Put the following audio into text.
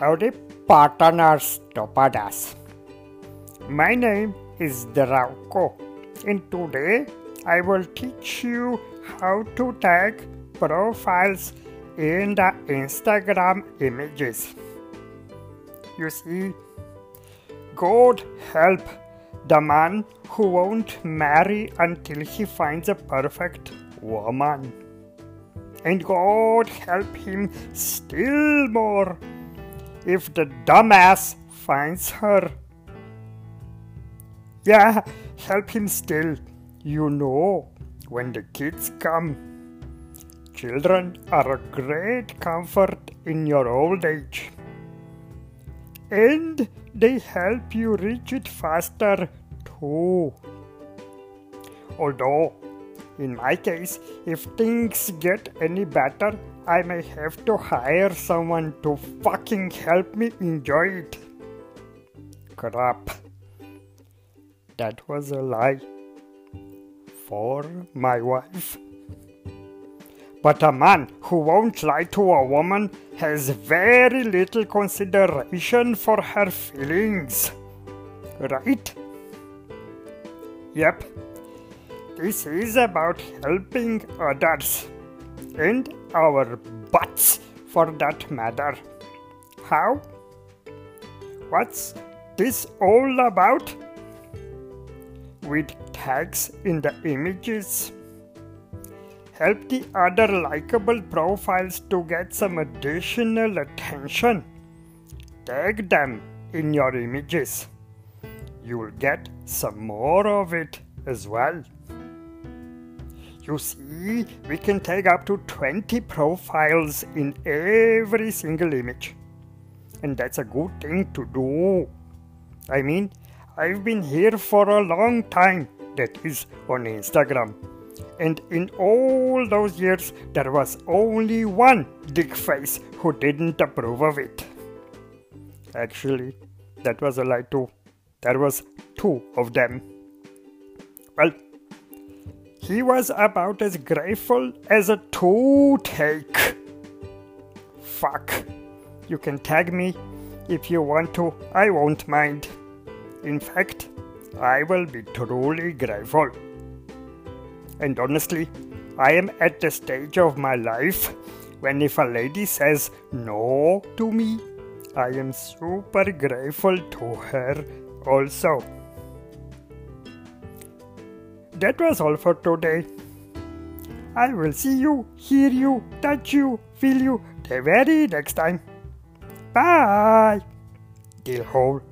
Howdy, partners Topadas. My name is Drauko, and today I will teach you how to tag profiles in the Instagram images. You see, God help the man who won't marry until he finds a perfect woman. And God help him still more if the dumbass finds her. Yeah, help him still. You know, when the kids come. Children are a great comfort in your old age. And they help you reach it faster too. Although, in my case, if things get any better, I may have to hire someone to fucking help me enjoy it. Crap. That was a lie. For my wife. But a man who won't lie to a woman has very little consideration for her feelings. Right? Yep. This is about helping others and our butts for that matter. How? What's this all about? With tags in the images help the other likable profiles to get some additional attention. Tag them in your images. You'll get some more of it as well. You see, we can take up to 20 profiles in every single image. And that's a good thing to do. I mean, I've been here for a long time, that is on Instagram and in all those years there was only one dick face who didn't approve of it. Actually, that was a lie too. There was two of them. Well, he was about as grateful as a toothache. Fuck. You can tag me if you want to, I won't mind. In fact, I will be truly grateful. And honestly, I am at the stage of my life when if a lady says no to me, I am super grateful to her also. That was all for today. I will see you, hear you, touch you, feel you the very next time. Bye! Deal hole.